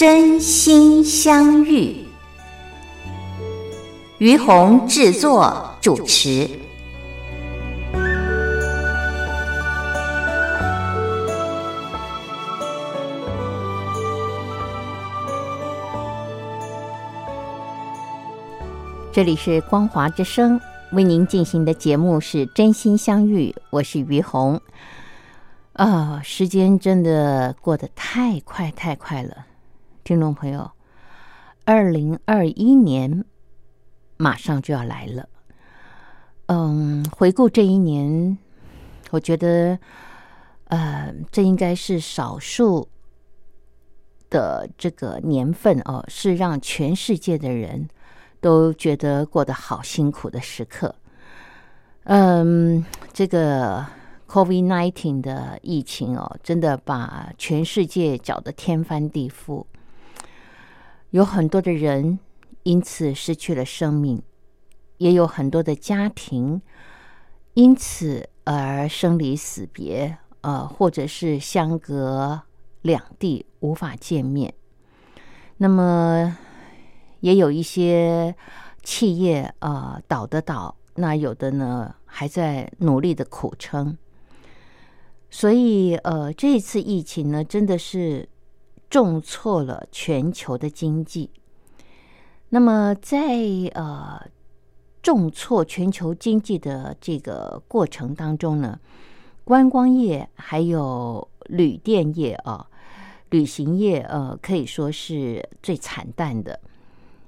真心相遇，于红制作主持。这里是光华之声，为您进行的节目是《真心相遇》，我是于红。啊，时间真的过得太快太快了。听众朋友，二零二一年马上就要来了。嗯，回顾这一年，我觉得，呃，这应该是少数的这个年份哦，是让全世界的人都觉得过得好辛苦的时刻。嗯，这个 COVID nineteen 的疫情哦，真的把全世界搅得天翻地覆。有很多的人因此失去了生命，也有很多的家庭因此而生离死别，呃，或者是相隔两地无法见面。那么，也有一些企业啊倒的倒，那有的呢还在努力的苦撑。所以，呃，这一次疫情呢，真的是。重挫了全球的经济。那么，在呃重挫全球经济的这个过程当中呢，观光业还有旅店业啊，旅行业呃可以说是最惨淡的，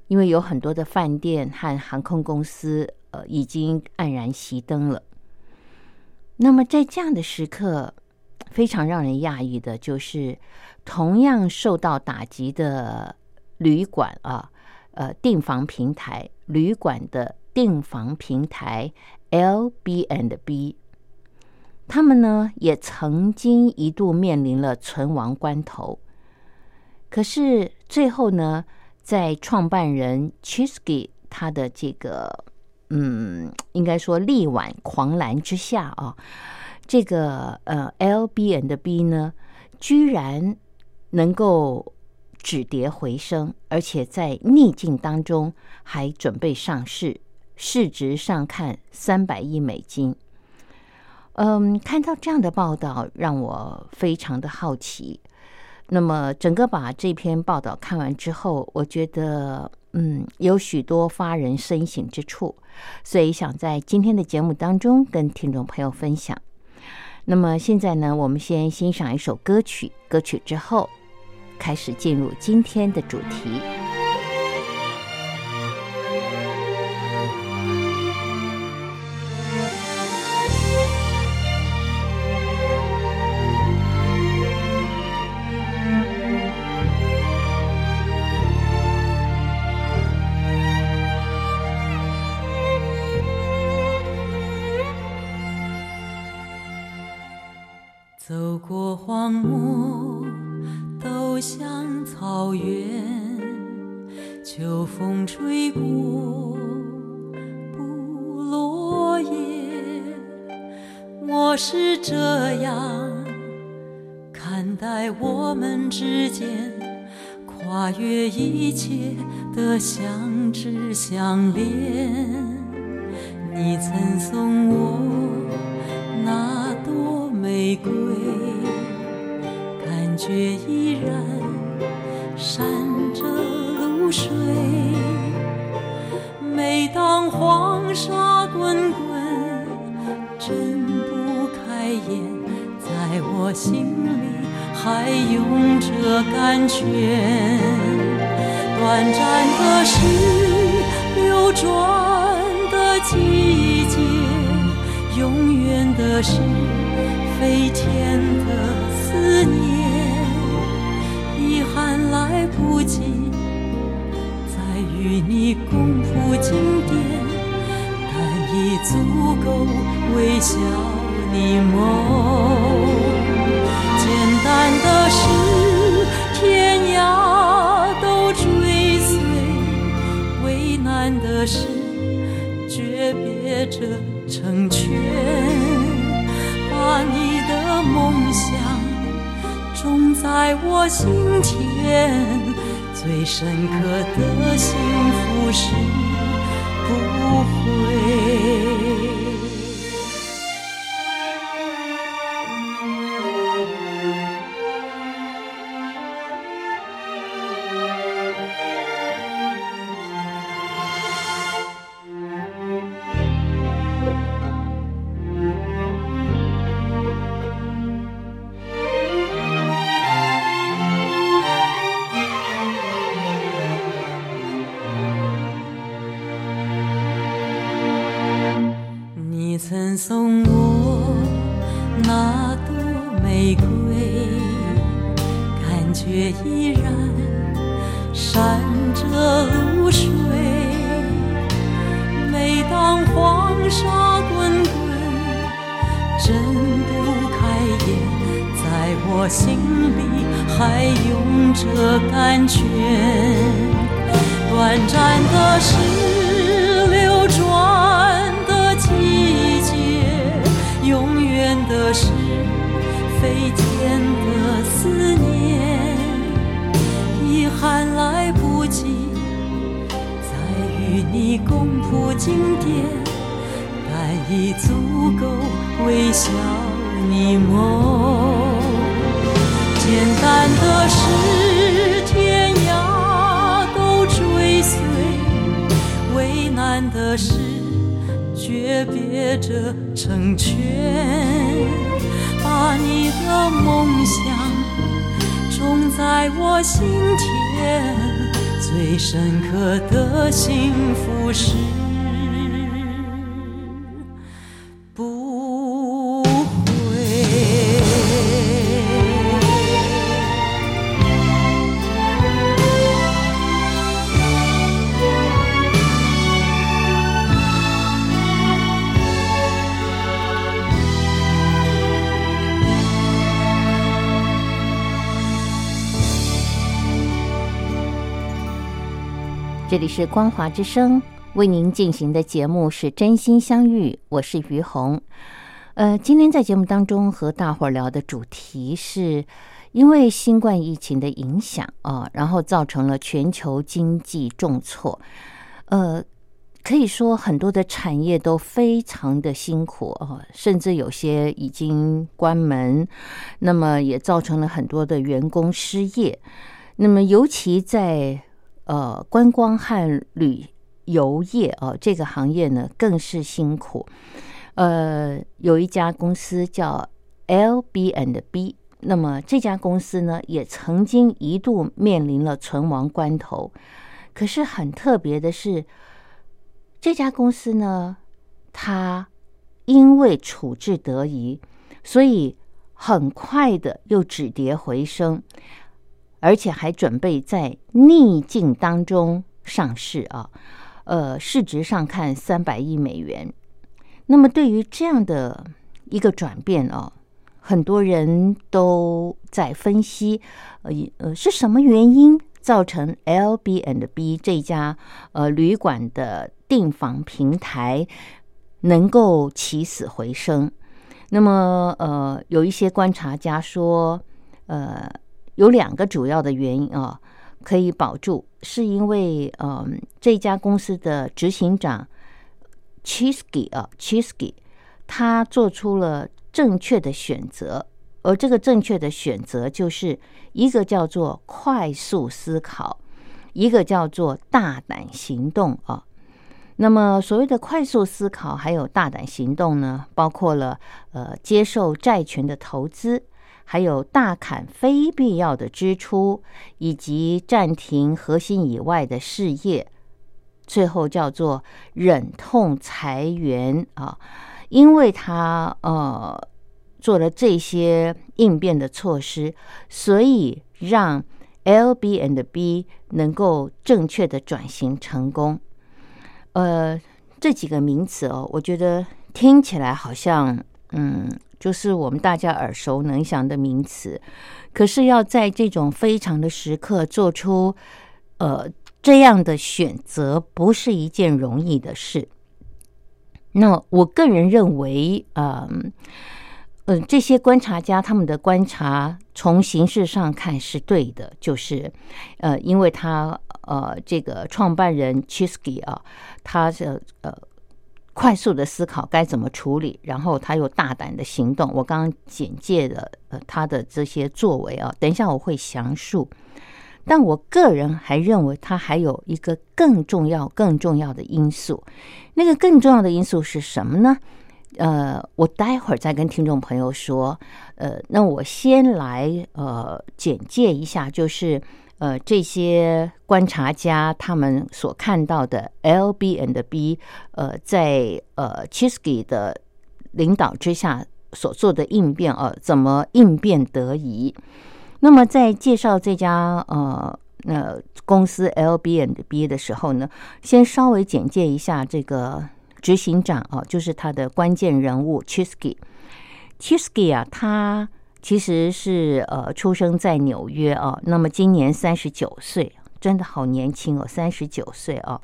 因为有很多的饭店和航空公司呃已经黯然熄灯了。那么，在这样的时刻，非常让人讶异的就是。同样受到打击的旅馆啊，呃，订房平台旅馆的订房平台 L B and B，他们呢也曾经一度面临了存亡关头，可是最后呢，在创办人 Chisky 他的这个嗯，应该说力挽狂澜之下啊，这个呃 L B and B 呢，居然。能够止跌回升，而且在逆境当中还准备上市，市值上看三百亿美金。嗯，看到这样的报道，让我非常的好奇。那么，整个把这篇报道看完之后，我觉得嗯，有许多发人深省之处，所以想在今天的节目当中跟听众朋友分享。那么现在呢，我们先欣赏一首歌曲，歌曲之后。开始进入今天的主题。走过荒漠。像草原，秋风吹过，不落叶。我是这样看待我们之间跨越一切的相知相恋。你曾送我那朵玫瑰。却依然闪着露水。每当黄沙滚滚，睁不开眼，在我心里还涌着甘泉。短暂的是流转的季节，永远的是飞天的思念，来不及再与你共谱经典，但已足够微笑你梦。简单的事，天涯都追随；为难的事，诀别着成全。把你的梦想种在我心田，最深刻的幸福是不悔。依然闪着露水。每当黄沙滚滚，睁不开眼，在我心里还涌着甘泉。短暂的是流转的季节，永远的是飞天的思念。还来不及再与你共谱经典，但已足够微笑你梦。简单的事，天涯都追随；为难的事，诀别着成全。把你的梦想种在我心田，最深刻的幸福是这里是光华之声为您进行的节目是真心相遇，我是于红。呃，今天在节目当中和大伙儿聊的主题是，因为新冠疫情的影响啊，然后造成了全球经济重挫，呃，可以说很多的产业都非常的辛苦啊，甚至有些已经关门，那么也造成了很多的员工失业。那么尤其在呃，观光和旅游业哦，这个行业呢更是辛苦。呃，有一家公司叫 L B and B，那么这家公司呢也曾经一度面临了存亡关头。可是很特别的是，这家公司呢，它因为处置得宜，所以很快的又止跌回升。而且还准备在逆境当中上市啊，呃，市值上看三百亿美元。那么对于这样的一个转变啊，很多人都在分析，呃呃，是什么原因造成 L B and B 这家呃旅馆的订房平台能够起死回生？那么呃，有一些观察家说，呃。有两个主要的原因啊，可以保住，是因为嗯，这家公司的执行长 Chisky 啊，Chisky，他做出了正确的选择，而这个正确的选择就是一个叫做快速思考，一个叫做大胆行动啊。那么所谓的快速思考还有大胆行动呢，包括了呃，接受债权的投资。还有大砍非必要的支出，以及暂停核心以外的事业，最后叫做忍痛裁员啊，因为他呃做了这些应变的措施，所以让 L B and B 能够正确的转型成功。呃，这几个名词哦，我觉得听起来好像嗯，就是我们大家耳熟能详的名词，可是要在这种非常的时刻做出呃。这样的选择不是一件容易的事。那我个人认为，嗯嗯，这些观察家他们的观察从形式上看是对的，就是呃，因为他呃，这个创办人 Chisky 啊，他是呃快速的思考该怎么处理，然后他又大胆的行动。我刚刚简介了呃他的这些作为啊，等一下我会详述。但我个人还认为，它还有一个更重要、更重要的因素。那个更重要的因素是什么呢？呃，我待会儿再跟听众朋友说。呃，那我先来呃简介一下，就是呃这些观察家他们所看到的 L B and B，呃，在呃 Chisky 的领导之下所做的应变，呃，怎么应变得宜。那么在介绍这家呃那公司 L B and B 的时候呢，先稍微简介一下这个执行长啊，就是他的关键人物 Chisky。Chisky 啊，他其实是呃出生在纽约啊，那么今年三十九岁，真的好年轻哦，三十九岁啊。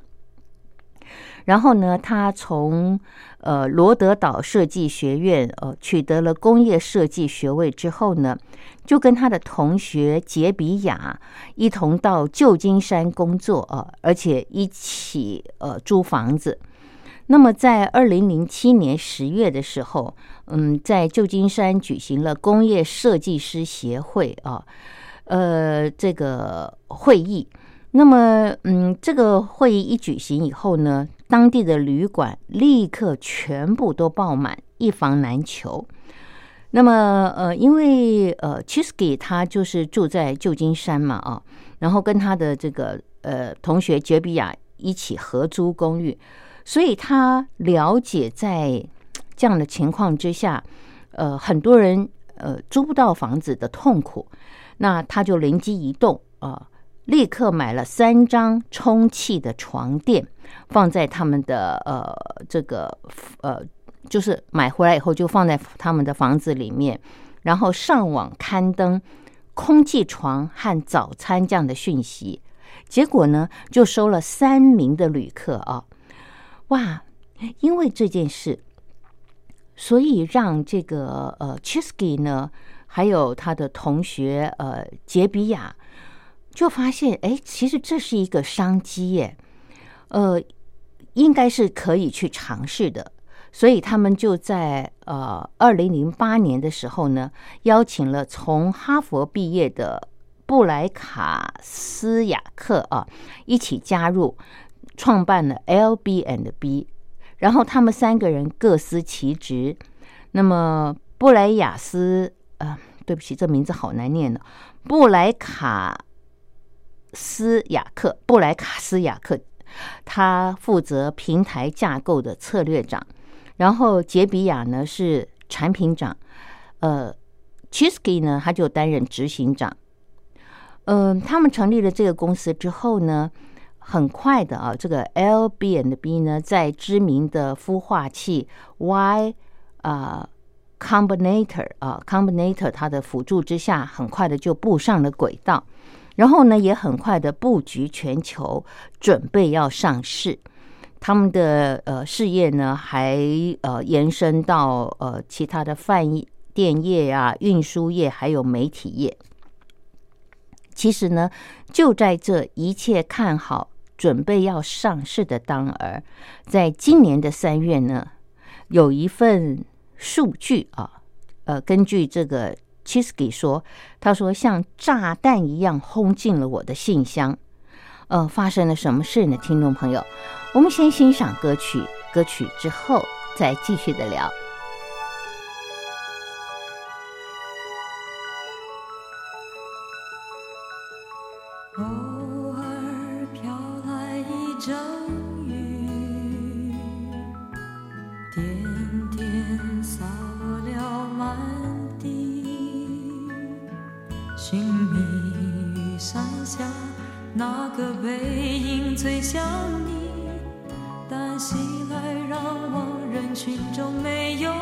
然后呢，他从呃罗德岛设计学院呃取得了工业设计学位之后呢，就跟他的同学杰比亚一同到旧金山工作啊，而且一起呃租房子。那么在二零零七年十月的时候，嗯，在旧金山举行了工业设计师协会啊，呃这个会议。那么，嗯，这个会议一举行以后呢，当地的旅馆立刻全部都爆满，一房难求。那么，呃，因为呃，Chisky 他就是住在旧金山嘛，啊，然后跟他的这个呃同学杰比亚一起合租公寓，所以他了解在这样的情况之下，呃，很多人呃租不到房子的痛苦，那他就灵机一动啊。立刻买了三张充气的床垫，放在他们的呃这个呃，就是买回来以后就放在他们的房子里面，然后上网刊登空气床和早餐这样的讯息，结果呢就收了三名的旅客啊，哇！因为这件事，所以让这个呃 Chisky 呢，还有他的同学呃杰比亚。就发现，哎，其实这是一个商机耶，呃，应该是可以去尝试的。所以他们就在呃二零零八年的时候呢，邀请了从哈佛毕业的布莱卡斯雅克啊，一起加入，创办了 L B and B。然后他们三个人各司其职。那么布莱雅斯，呃，对不起，这名字好难念呢，布莱卡。斯雅克布莱卡斯雅克，他负责平台架构的策略长，然后杰比亚呢是产品长，呃，Chisky 呢他就担任执行长。嗯，他们成立了这个公司之后呢，很快的啊，这个 L B n B 呢在知名的孵化器 Y 啊 Combinator 啊 Combinator 它的辅助之下，很快的就步上了轨道。然后呢，也很快的布局全球，准备要上市。他们的呃事业呢，还呃延伸到呃其他的饭店业啊、运输业，还有媒体业。其实呢，就在这一切看好、准备要上市的当儿，在今年的三月呢，有一份数据啊，呃，根据这个。Chisky 说：“他说像炸弹一样轰进了我的信箱。呃，发生了什么事呢？听众朋友，我们先欣赏歌曲，歌曲之后再继续的聊。最想你，但熙来攘往人群中没有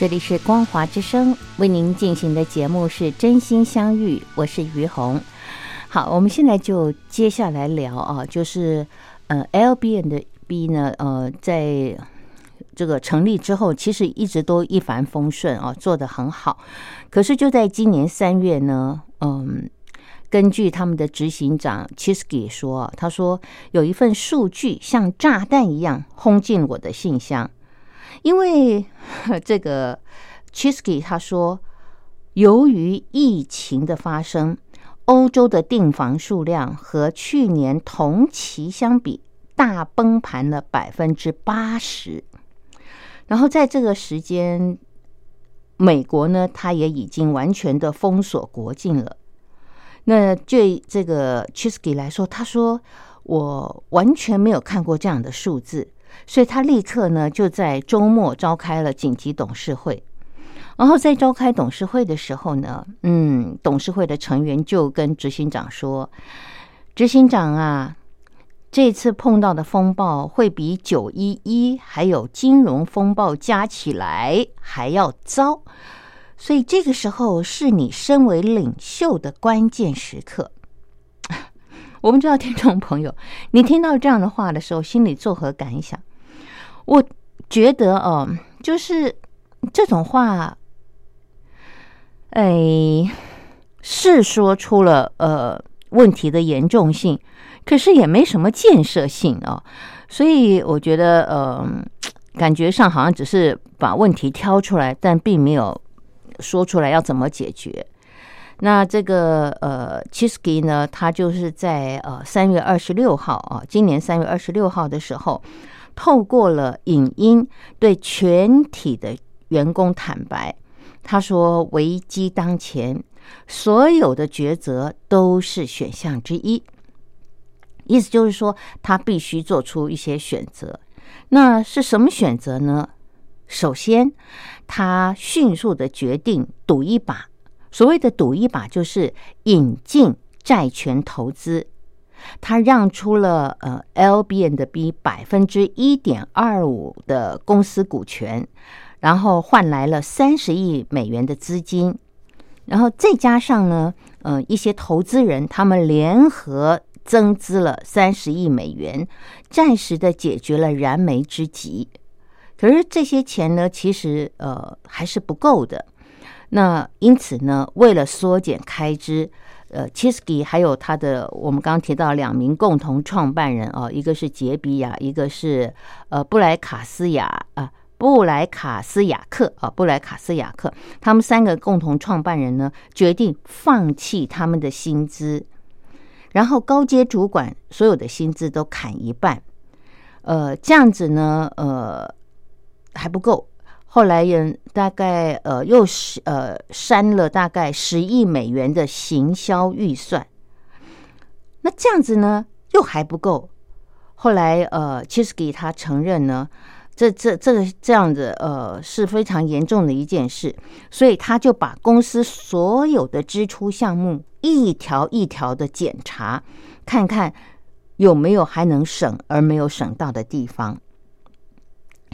这里是光华之声为您进行的节目是真心相遇，我是于红。好，我们现在就接下来聊啊，就是呃，LBN 的 B 呢，呃，在这个成立之后，其实一直都一帆风顺啊，做得很好。可是就在今年三月呢，嗯，根据他们的执行长 Chisky 说，他说有一份数据像炸弹一样轰进我的信箱。因为 这个 Chisky 他说，由于疫情的发生，欧洲的订房数量和去年同期相比大崩盘了百分之八十。然后在这个时间，美国呢，它也已经完全的封锁国境了。那对这个 Chisky 来说，他说我完全没有看过这样的数字。所以他立刻呢就在周末召开了紧急董事会，然后在召开董事会的时候呢，嗯，董事会的成员就跟执行长说：“执行长啊，这次碰到的风暴会比九一一还有金融风暴加起来还要糟，所以这个时候是你身为领袖的关键时刻。”我不知道听众朋友，你听到这样的话的时候，心里作何感想？我觉得哦，就是这种话，哎，是说出了呃问题的严重性，可是也没什么建设性哦。所以我觉得，呃，感觉上好像只是把问题挑出来，但并没有说出来要怎么解决。那这个呃 c h i s k y 呢，他就是在呃三月二十六号啊，今年三月二十六号的时候，透过了影音对全体的员工坦白，他说危机当前，所有的抉择都是选项之一。意思就是说，他必须做出一些选择。那是什么选择呢？首先，他迅速的决定赌一把。所谓的赌一把，就是引进债权投资。他让出了呃 L B N 的 B 百分之一点二五的公司股权，然后换来了三十亿美元的资金。然后再加上呢，呃，一些投资人他们联合。增资了三十亿美元，暂时的解决了燃眉之急。可是这些钱呢，其实呃还是不够的。那因此呢，为了缩减开支，呃 c h i s k y 还有他的我们刚刚提到两名共同创办人哦，一个是杰比亚，一个是呃布莱卡斯亚啊布莱卡斯雅克啊布莱卡斯雅克，他们三个共同创办人呢，决定放弃他们的薪资。然后高阶主管所有的薪资都砍一半，呃，这样子呢，呃，还不够。后来人大概呃又是呃删了大概十亿美元的行销预算，那这样子呢又还不够。后来呃 c h i s k y 他承认呢，这这这个这样子呃是非常严重的一件事，所以他就把公司所有的支出项目。一条一条的检查，看看有没有还能省而没有省到的地方。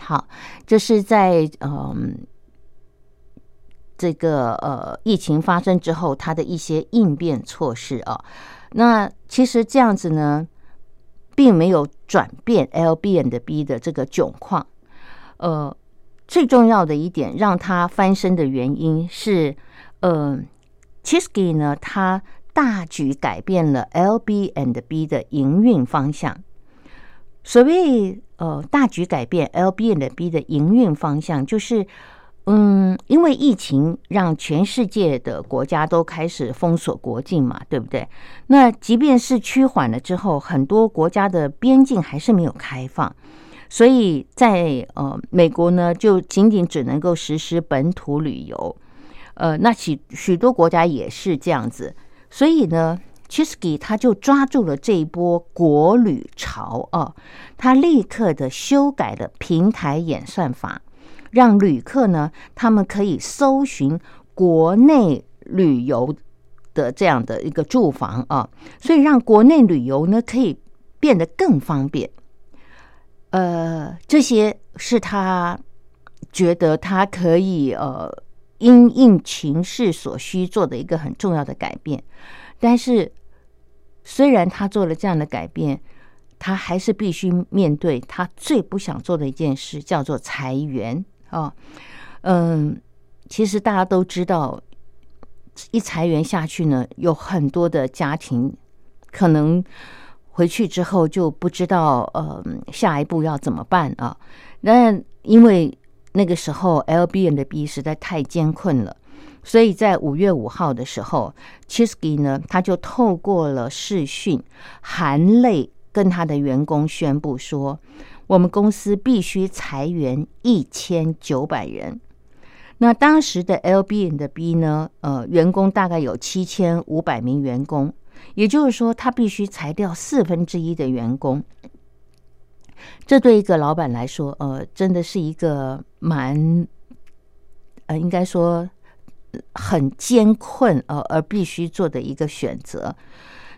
好，这是在嗯这个呃疫情发生之后，他的一些应变措施啊。那其实这样子呢，并没有转变 L B N 的 B 的这个窘况。呃，最重要的一点，让他翻身的原因是，嗯。Chisky 呢，他大举改变了 L B and B 的营运方向。所谓呃大局改变 L B and B 的营运方向，就是嗯，因为疫情让全世界的国家都开始封锁国境嘛，对不对？那即便是趋缓了之后，很多国家的边境还是没有开放，所以在呃美国呢，就仅仅只能够实施本土旅游。呃，那许许多国家也是这样子，所以呢 c h i s k y 他就抓住了这一波国旅潮啊，他立刻的修改了平台演算法，让旅客呢他们可以搜寻国内旅游的这样的一个住房啊，所以让国内旅游呢可以变得更方便。呃，这些是他觉得他可以呃。因应情势所需做的一个很重要的改变，但是虽然他做了这样的改变，他还是必须面对他最不想做的一件事，叫做裁员啊。嗯，其实大家都知道，一裁员下去呢，有很多的家庭可能回去之后就不知道呃下一步要怎么办啊。那因为。那个时候，L B N 的 B 实在太艰困了，所以在五月五号的时候，Chisky 呢，他就透过了视讯，含泪跟他的员工宣布说：“我们公司必须裁员一千九百人。”那当时的 L B N 的 B 呢，呃，员工大概有七千五百名员工，也就是说，他必须裁掉四分之一的员工。这对一个老板来说，呃，真的是一个蛮，呃，应该说很艰困，呃，而必须做的一个选择。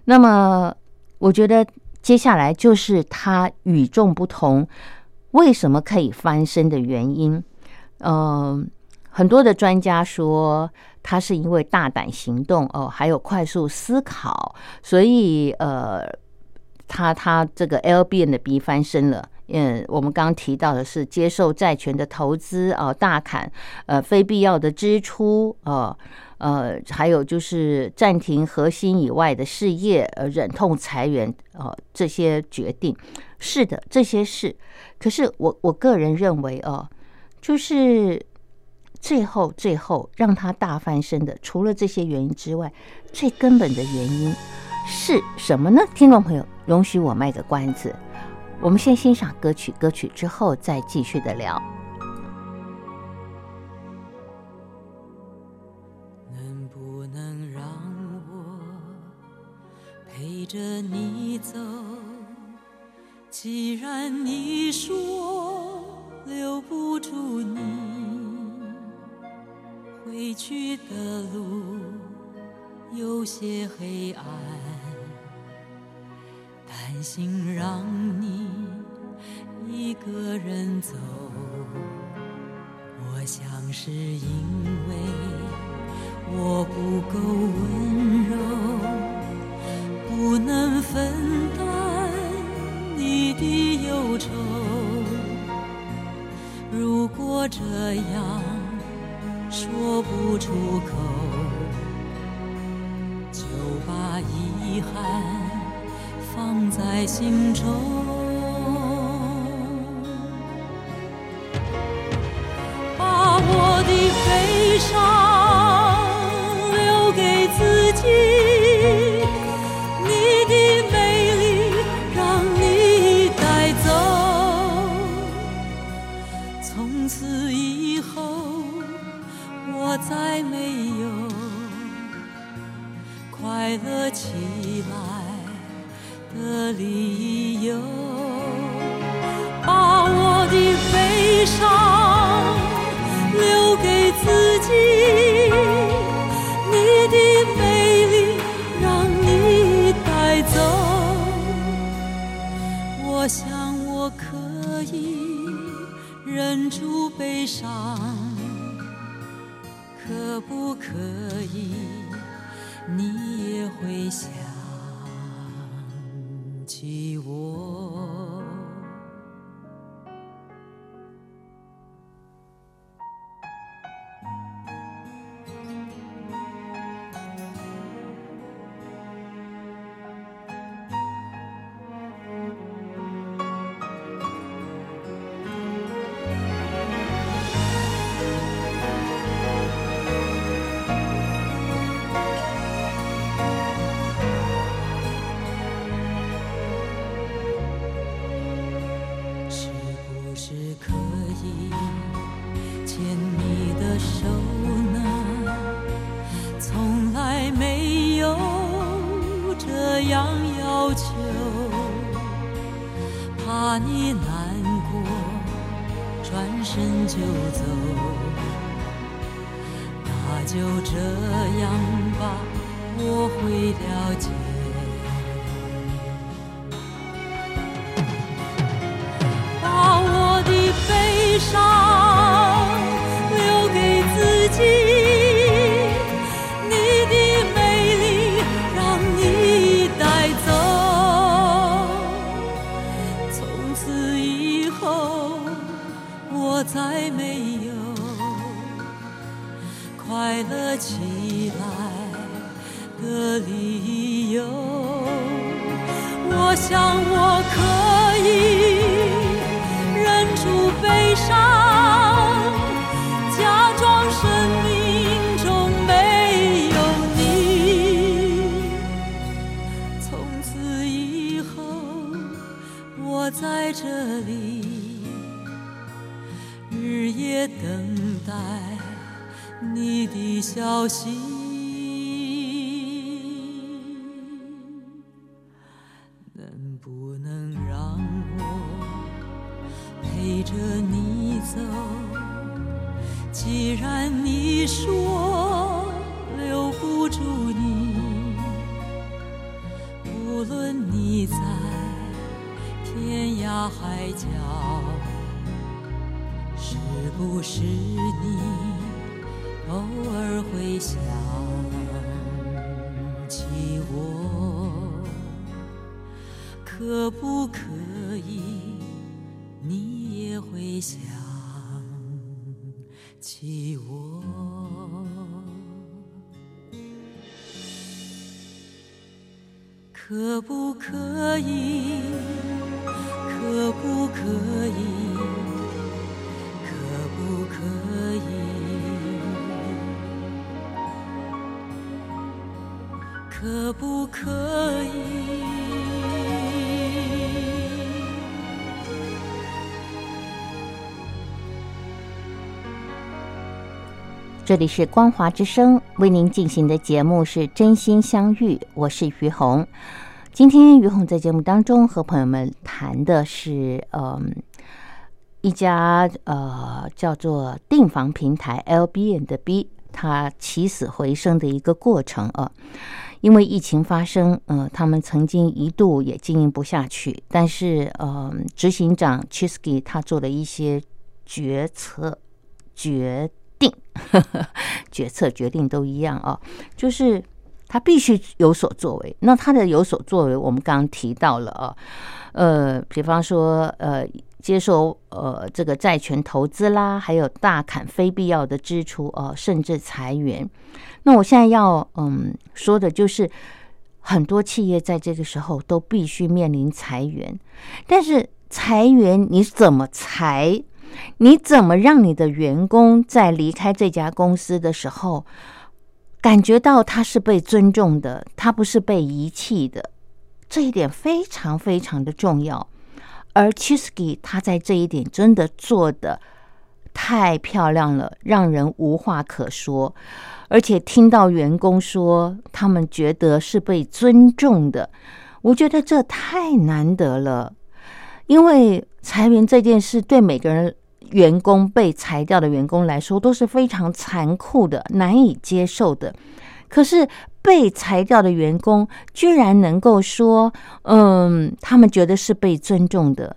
那么，我觉得接下来就是他与众不同，为什么可以翻身的原因。嗯，很多的专家说，他是因为大胆行动，哦，还有快速思考，所以，呃。他他这个 L B N 的 B 翻身了，嗯，我们刚刚提到的是接受债权的投资啊，大砍呃非必要的支出啊，呃，还有就是暂停核心以外的事业，呃，忍痛裁员啊，这些决定是的，这些事。可是我我个人认为哦，就是最后最后让他大翻身的，除了这些原因之外，最根本的原因是什么呢？听众朋友，容许我卖个关子，我们先欣赏歌曲，歌曲之后再继续的聊。能不能让我陪着你走？既然你说留不住你，回去的路有些黑暗，担心让你一个人走。我想是因为我不够温柔，不能分担你的忧愁。如果这样说不出口，就把遗憾放在心中。就这样吧，我会了解。消息。能不能让我陪着你走？既然你说留不住你，无论你在天涯海角，是不是你偶尔会想起我？可不可以？你也会想起我？可不可以？可不可以？可以？这里是光华之声为您进行的节目是真心相遇，我是于红。今天于红在节目当中和朋友们谈的是，嗯，一家呃叫做订房平台 L B N 的 B，他起死回生的一个过程啊。因为疫情发生，呃，他们曾经一度也经营不下去，但是呃，执行长 Chisky 他做了一些决策决。定呵呵决策决定都一样啊，就是他必须有所作为。那他的有所作为，我们刚刚提到了啊，呃，比方说呃，接受呃这个债权投资啦，还有大砍非必要的支出啊，甚至裁员。那我现在要嗯说的就是，很多企业在这个时候都必须面临裁员，但是裁员你怎么裁？你怎么让你的员工在离开这家公司的时候，感觉到他是被尊重的，他不是被遗弃的？这一点非常非常的重要。而 Chisky 他在这一点真的做的太漂亮了，让人无话可说。而且听到员工说他们觉得是被尊重的，我觉得这太难得了。因为裁员这件事对每个人。员工被裁掉的员工来说都是非常残酷的、难以接受的。可是被裁掉的员工居然能够说：“嗯，他们觉得是被尊重的。”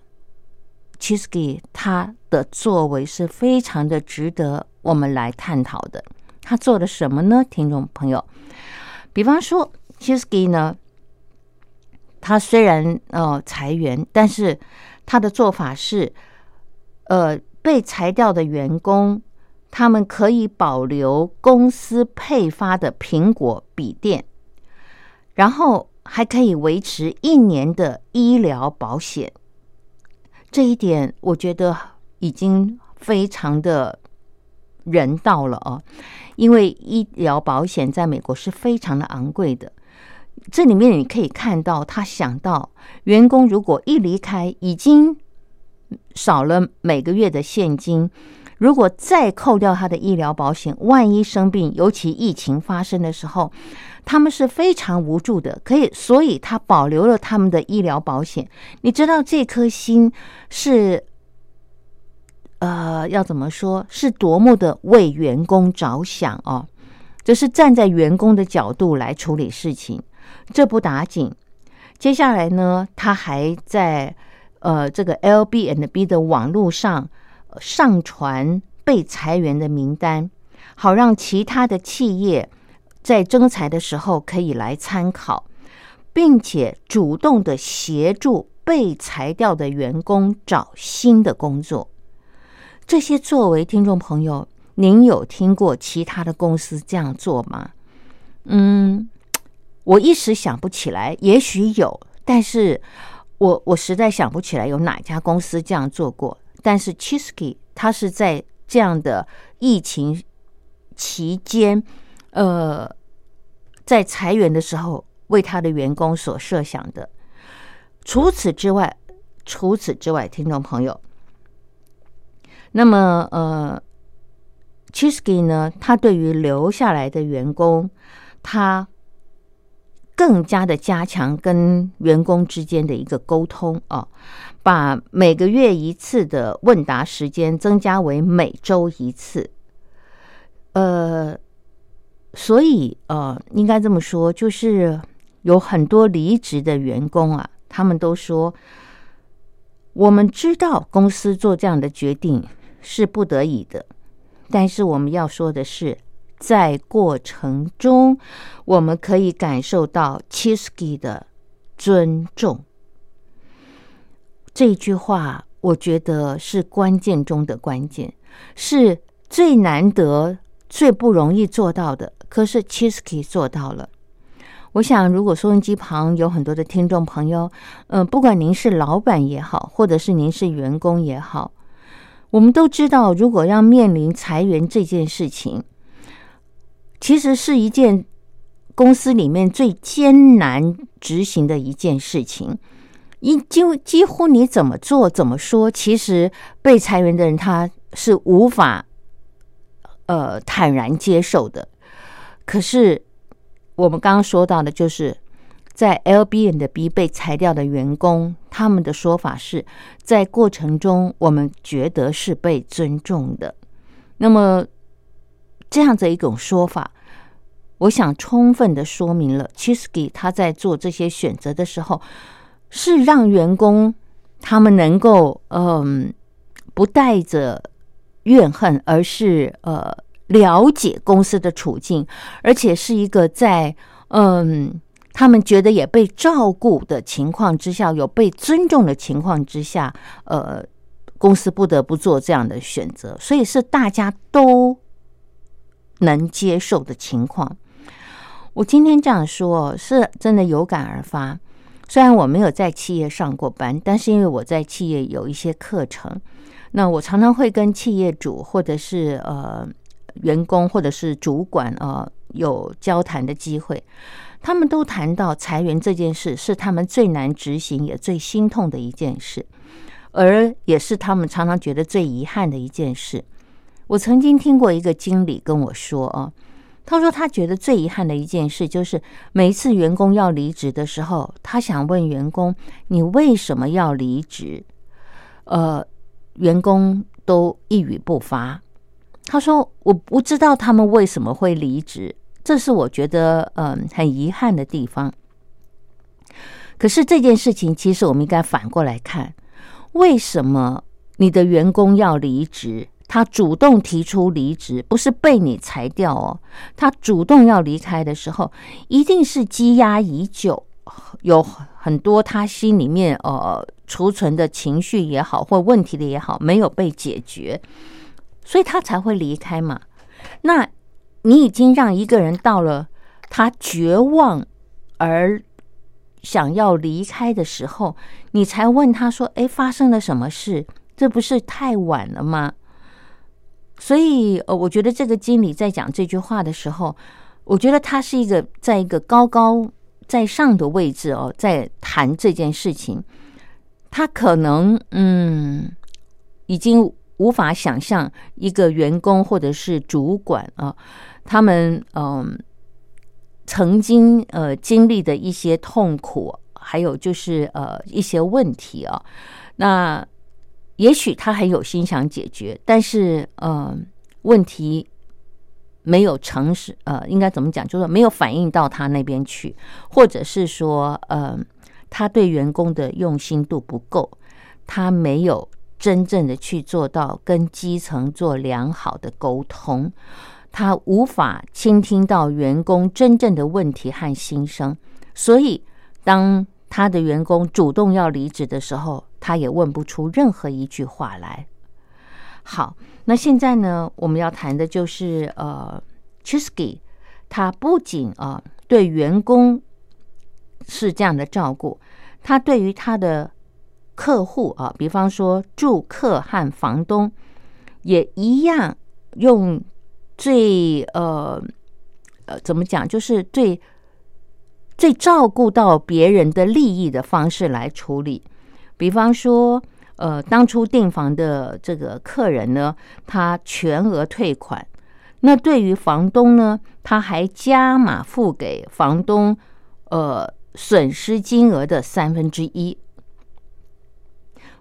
Chisky 他的作为是非常的值得我们来探讨的。他做了什么呢？听众朋友，比方说 Chisky 呢，他虽然呃裁员，但是他的做法是呃。被裁掉的员工，他们可以保留公司配发的苹果笔电，然后还可以维持一年的医疗保险。这一点我觉得已经非常的人道了哦，因为医疗保险在美国是非常的昂贵的。这里面你可以看到，他想到员工如果一离开，已经。少了每个月的现金，如果再扣掉他的医疗保险，万一生病，尤其疫情发生的时候，他们是非常无助的。可以，所以他保留了他们的医疗保险。你知道这颗心是，呃，要怎么说，是多么的为员工着想哦，就是站在员工的角度来处理事情。这不打紧，接下来呢，他还在。呃，这个 L B and B 的网络上上传被裁员的名单，好让其他的企业在征才的时候可以来参考，并且主动的协助被裁掉的员工找新的工作。这些作为听众朋友，您有听过其他的公司这样做吗？嗯，我一时想不起来，也许有，但是。我我实在想不起来有哪家公司这样做过，但是 Chisky 他是在这样的疫情期间，呃，在裁员的时候为他的员工所设想的。除此之外，除此之外，听众朋友，那么呃，Chisky 呢，他对于留下来的员工，他。更加的加强跟员工之间的一个沟通啊，把每个月一次的问答时间增加为每周一次。呃，所以呃，应该这么说，就是有很多离职的员工啊，他们都说，我们知道公司做这样的决定是不得已的，但是我们要说的是。在过程中，我们可以感受到 Chisky 的尊重。这句话，我觉得是关键中的关键，是最难得、最不容易做到的。可是 Chisky 做到了。我想，如果收音机旁有很多的听众朋友，嗯，不管您是老板也好，或者是您是员工也好，我们都知道，如果要面临裁员这件事情。其实是一件公司里面最艰难执行的一件事情。因几几乎你怎么做怎么说，其实被裁员的人他是无法呃坦然接受的。可是我们刚刚说到的，就是在 L B N 的 B 被裁掉的员工，他们的说法是在过程中我们觉得是被尊重的。那么这样的一种说法，我想充分的说明了 Chisky 他在做这些选择的时候。是让员工他们能够嗯不带着怨恨，而是呃了解公司的处境，而且是一个在嗯他们觉得也被照顾的情况之下，有被尊重的情况之下，呃，公司不得不做这样的选择，所以是大家都能接受的情况。我今天这样说，是真的有感而发。虽然我没有在企业上过班，但是因为我在企业有一些课程，那我常常会跟企业主或者是呃员工或者是主管啊有交谈的机会，他们都谈到裁员这件事是他们最难执行也最心痛的一件事，而也是他们常常觉得最遗憾的一件事。我曾经听过一个经理跟我说啊。他说：“他觉得最遗憾的一件事，就是每一次员工要离职的时候，他想问员工：‘你为什么要离职？’呃，员工都一语不发。他说：‘我不知道他们为什么会离职，这是我觉得嗯很遗憾的地方。’可是这件事情，其实我们应该反过来看：为什么你的员工要离职？”他主动提出离职，不是被你裁掉哦。他主动要离开的时候，一定是积压已久，有很多他心里面呃储存的情绪也好，或问题的也好，没有被解决，所以他才会离开嘛。那你已经让一个人到了他绝望而想要离开的时候，你才问他说：“哎，发生了什么事？这不是太晚了吗？”所以，呃，我觉得这个经理在讲这句话的时候，我觉得他是一个在一个高高在上的位置哦，在谈这件事情。他可能，嗯，已经无法想象一个员工或者是主管啊，他们嗯曾经呃经历的一些痛苦，还有就是呃一些问题啊，那。也许他很有心想解决，但是呃，问题没有诚实，呃，应该怎么讲？就是没有反映到他那边去，或者是说，呃，他对员工的用心度不够，他没有真正的去做到跟基层做良好的沟通，他无法倾听到员工真正的问题和心声，所以当他的员工主动要离职的时候。他也问不出任何一句话来。好，那现在呢，我们要谈的就是呃，Chisky，他不仅啊对员工是这样的照顾，他对于他的客户啊，比方说住客和房东，也一样用最呃呃怎么讲，就是最最照顾到别人的利益的方式来处理。比方说，呃，当初订房的这个客人呢，他全额退款。那对于房东呢，他还加码付给房东，呃，损失金额的三分之一。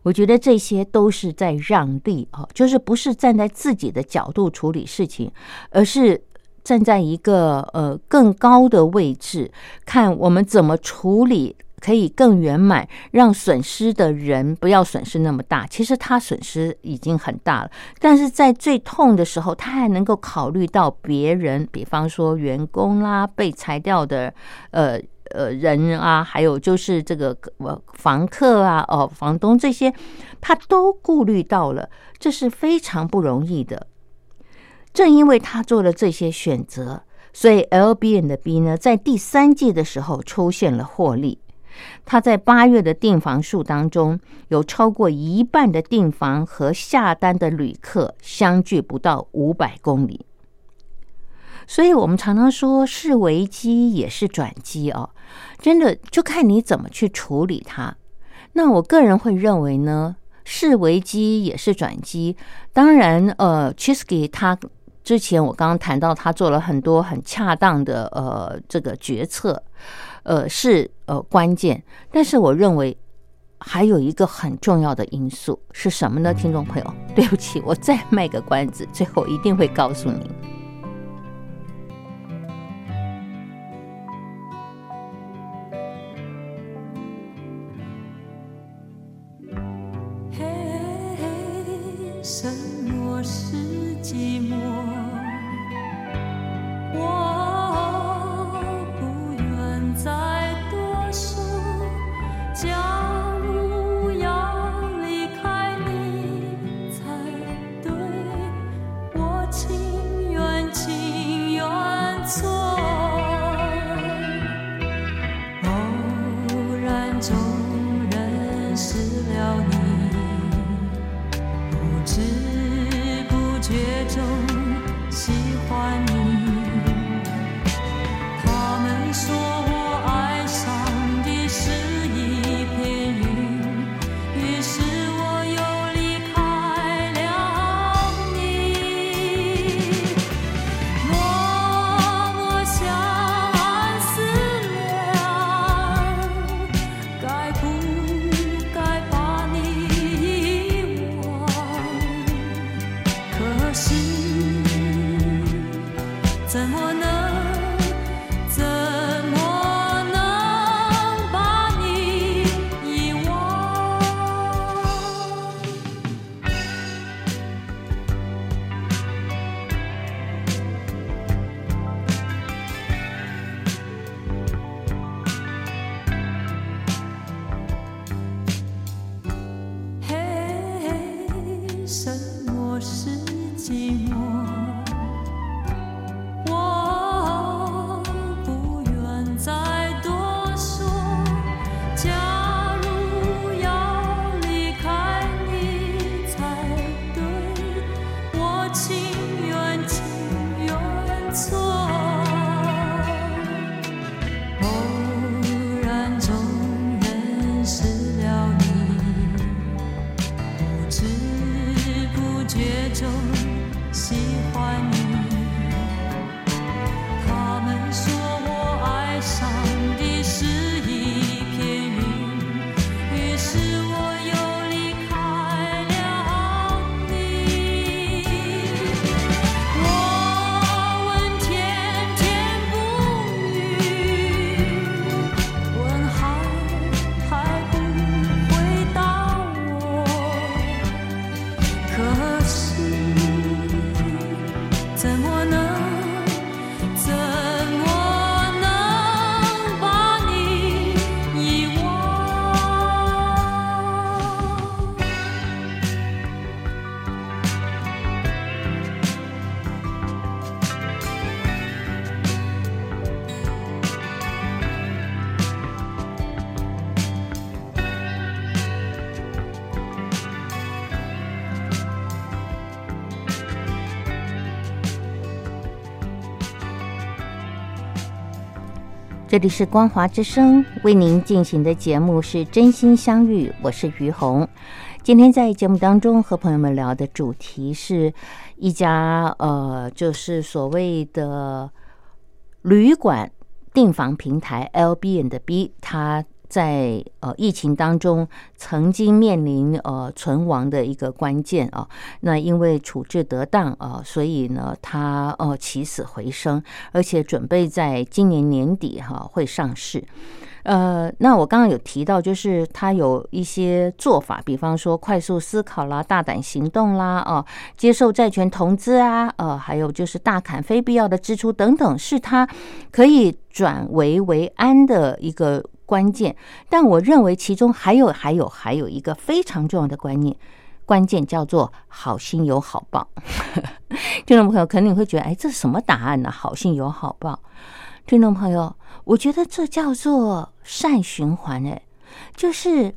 我觉得这些都是在让利啊，就是不是站在自己的角度处理事情，而是站在一个呃更高的位置，看我们怎么处理。可以更圆满，让损失的人不要损失那么大。其实他损失已经很大了，但是在最痛的时候，他还能够考虑到别人，比方说员工啦、被裁掉的呃呃人啊，还有就是这个房客啊、哦房东这些，他都顾虑到了，这是非常不容易的。正因为他做了这些选择，所以 L B N 的 B 呢，在第三季的时候出现了获利。他在八月的订房数当中，有超过一半的订房和下单的旅客相距不到五百公里，所以我们常常说是危机也是转机哦，真的就看你怎么去处理它。那我个人会认为呢，是危机也是转机。当然，呃 c h i s k y 他之前我刚刚谈到，他做了很多很恰当的呃这个决策，呃是呃关键。但是我认为还有一个很重要的因素是什么呢？听众朋友，对不起，我再卖个关子，最后一定会告诉您。这里是光华之声为您进行的节目是真心相遇，我是于红。今天在节目当中和朋友们聊的主题是一家呃，就是所谓的旅馆订房平台 L B N 的 B，它。在呃疫情当中，曾经面临呃存亡的一个关键啊，那因为处置得当啊，所以呢，它呃起死回生，而且准备在今年年底哈会上市。呃，那我刚刚有提到，就是它有一些做法，比方说快速思考啦、大胆行动啦、哦，接受债权投资啊，呃，还有就是大砍非必要的支出等等，是它可以转危为安的一个。关键，但我认为其中还有还有还有一个非常重要的观念，关键叫做好心有好报。听众朋友肯定会觉得，哎，这是什么答案呢？好心有好报。听众朋友，我觉得这叫做善循环。哎，就是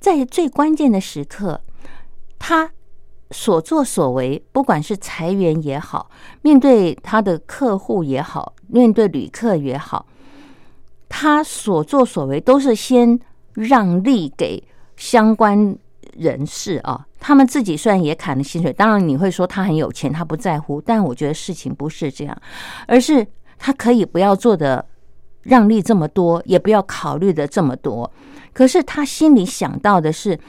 在最关键的时刻，他所作所为，不管是裁员也好，面对他的客户也好，面对旅客也好，他所作所为都是先让利给相关人士啊。他们自己虽然也砍了薪水，当然你会说他很有钱，他不在乎。但我觉得事情不是这样，而是他可以不要做的让利这么多，也不要考虑的这么多。可是他心里想到的是，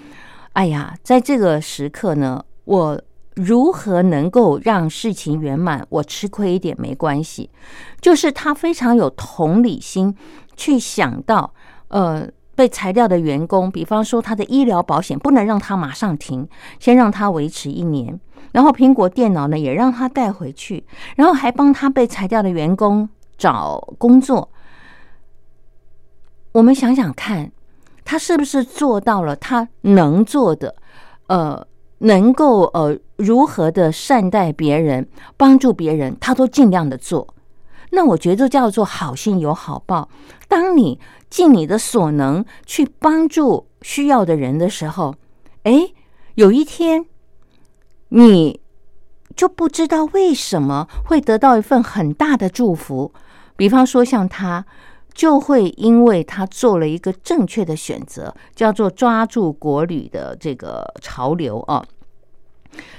哎呀，在这个时刻呢，我如何能够让事情圆满？我吃亏一点没关系。就是他非常有同理心，去想到，呃。被裁掉的员工，比方说他的医疗保险不能让他马上停，先让他维持一年，然后苹果电脑呢也让他带回去，然后还帮他被裁掉的员工找工作。我们想想看，他是不是做到了他能做的？呃，能够呃如何的善待别人、帮助别人，他都尽量的做。那我觉得叫做好心有好报。当你尽你的所能去帮助需要的人的时候，哎，有一天你就不知道为什么会得到一份很大的祝福。比方说，像他就会因为他做了一个正确的选择，叫做抓住国旅的这个潮流啊。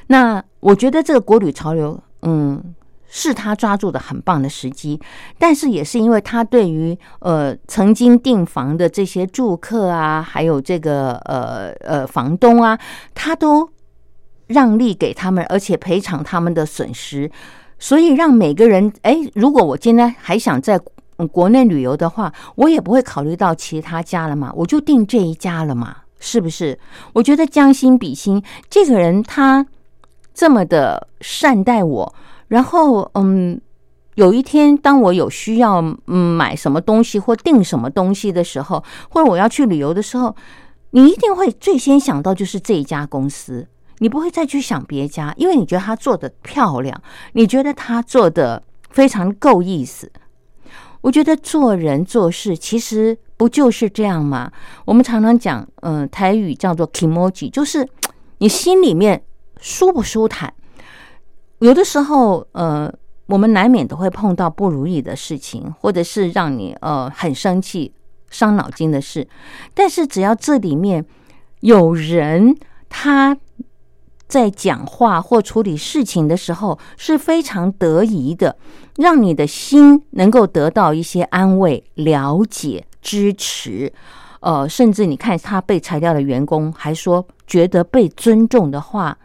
那我觉得这个国旅潮流，嗯。是他抓住的很棒的时机，但是也是因为他对于呃曾经订房的这些住客啊，还有这个呃呃房东啊，他都让利给他们，而且赔偿他们的损失，所以让每个人哎，如果我今天还想在国内旅游的话，我也不会考虑到其他家了嘛，我就订这一家了嘛，是不是？我觉得将心比心，这个人他这么的善待我。然后，嗯，有一天，当我有需要嗯买什么东西或订什么东西的时候，或者我要去旅游的时候，你一定会最先想到就是这一家公司，你不会再去想别家，因为你觉得他做的漂亮，你觉得他做的非常够意思。我觉得做人做事其实不就是这样吗？我们常常讲，嗯，台语叫做 “kimoji”，就是你心里面舒不舒坦。有的时候，呃，我们难免都会碰到不如意的事情，或者是让你呃很生气、伤脑筋的事。但是，只要这里面有人他在讲话或处理事情的时候是非常得宜的，让你的心能够得到一些安慰、了解、支持，呃，甚至你看他被裁掉的员工还说觉得被尊重的话。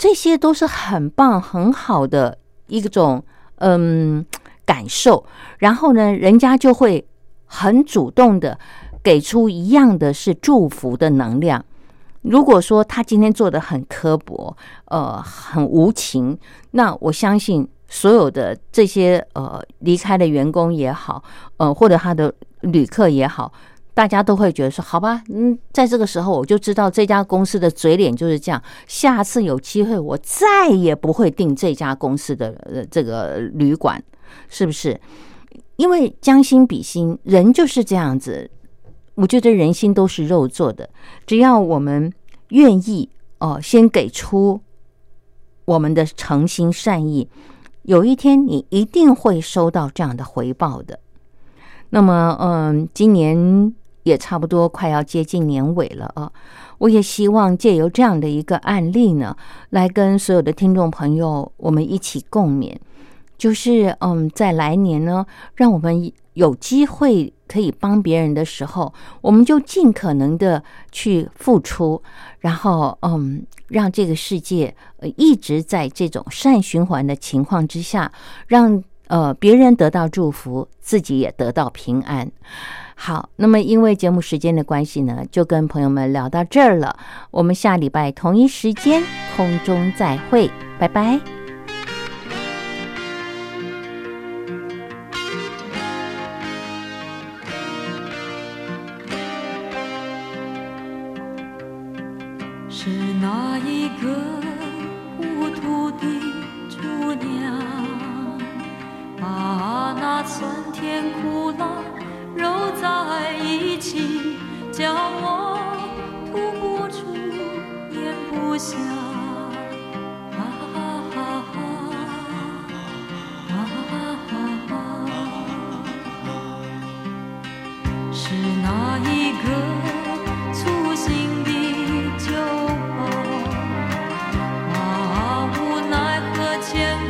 这些都是很棒、很好的一种嗯感受，然后呢，人家就会很主动的给出一样的是祝福的能量。如果说他今天做的很刻薄，呃，很无情，那我相信所有的这些呃离开的员工也好，呃，或者他的旅客也好。大家都会觉得说，好吧，嗯，在这个时候我就知道这家公司的嘴脸就是这样。下次有机会，我再也不会订这家公司的呃这个旅馆，是不是？因为将心比心，人就是这样子。我觉得人心都是肉做的，只要我们愿意哦，先给出我们的诚心善意，有一天你一定会收到这样的回报的。那么，嗯，今年。也差不多快要接近年尾了啊！我也希望借由这样的一个案例呢，来跟所有的听众朋友我们一起共勉，就是嗯，在来年呢，让我们有机会可以帮别人的时候，我们就尽可能的去付出，然后嗯，让这个世界一直在这种善循环的情况之下，让呃别人得到祝福，自己也得到平安。好，那么因为节目时间的关系呢，就跟朋友们聊到这儿了。我们下礼拜同一时间空中再会，拜拜。是哪一个糊涂的姑娘，把那酸甜苦辣。揉在一起，叫我吐不出，咽不下。啊，是哪一个粗心的酒保，啊无奈和牵挂？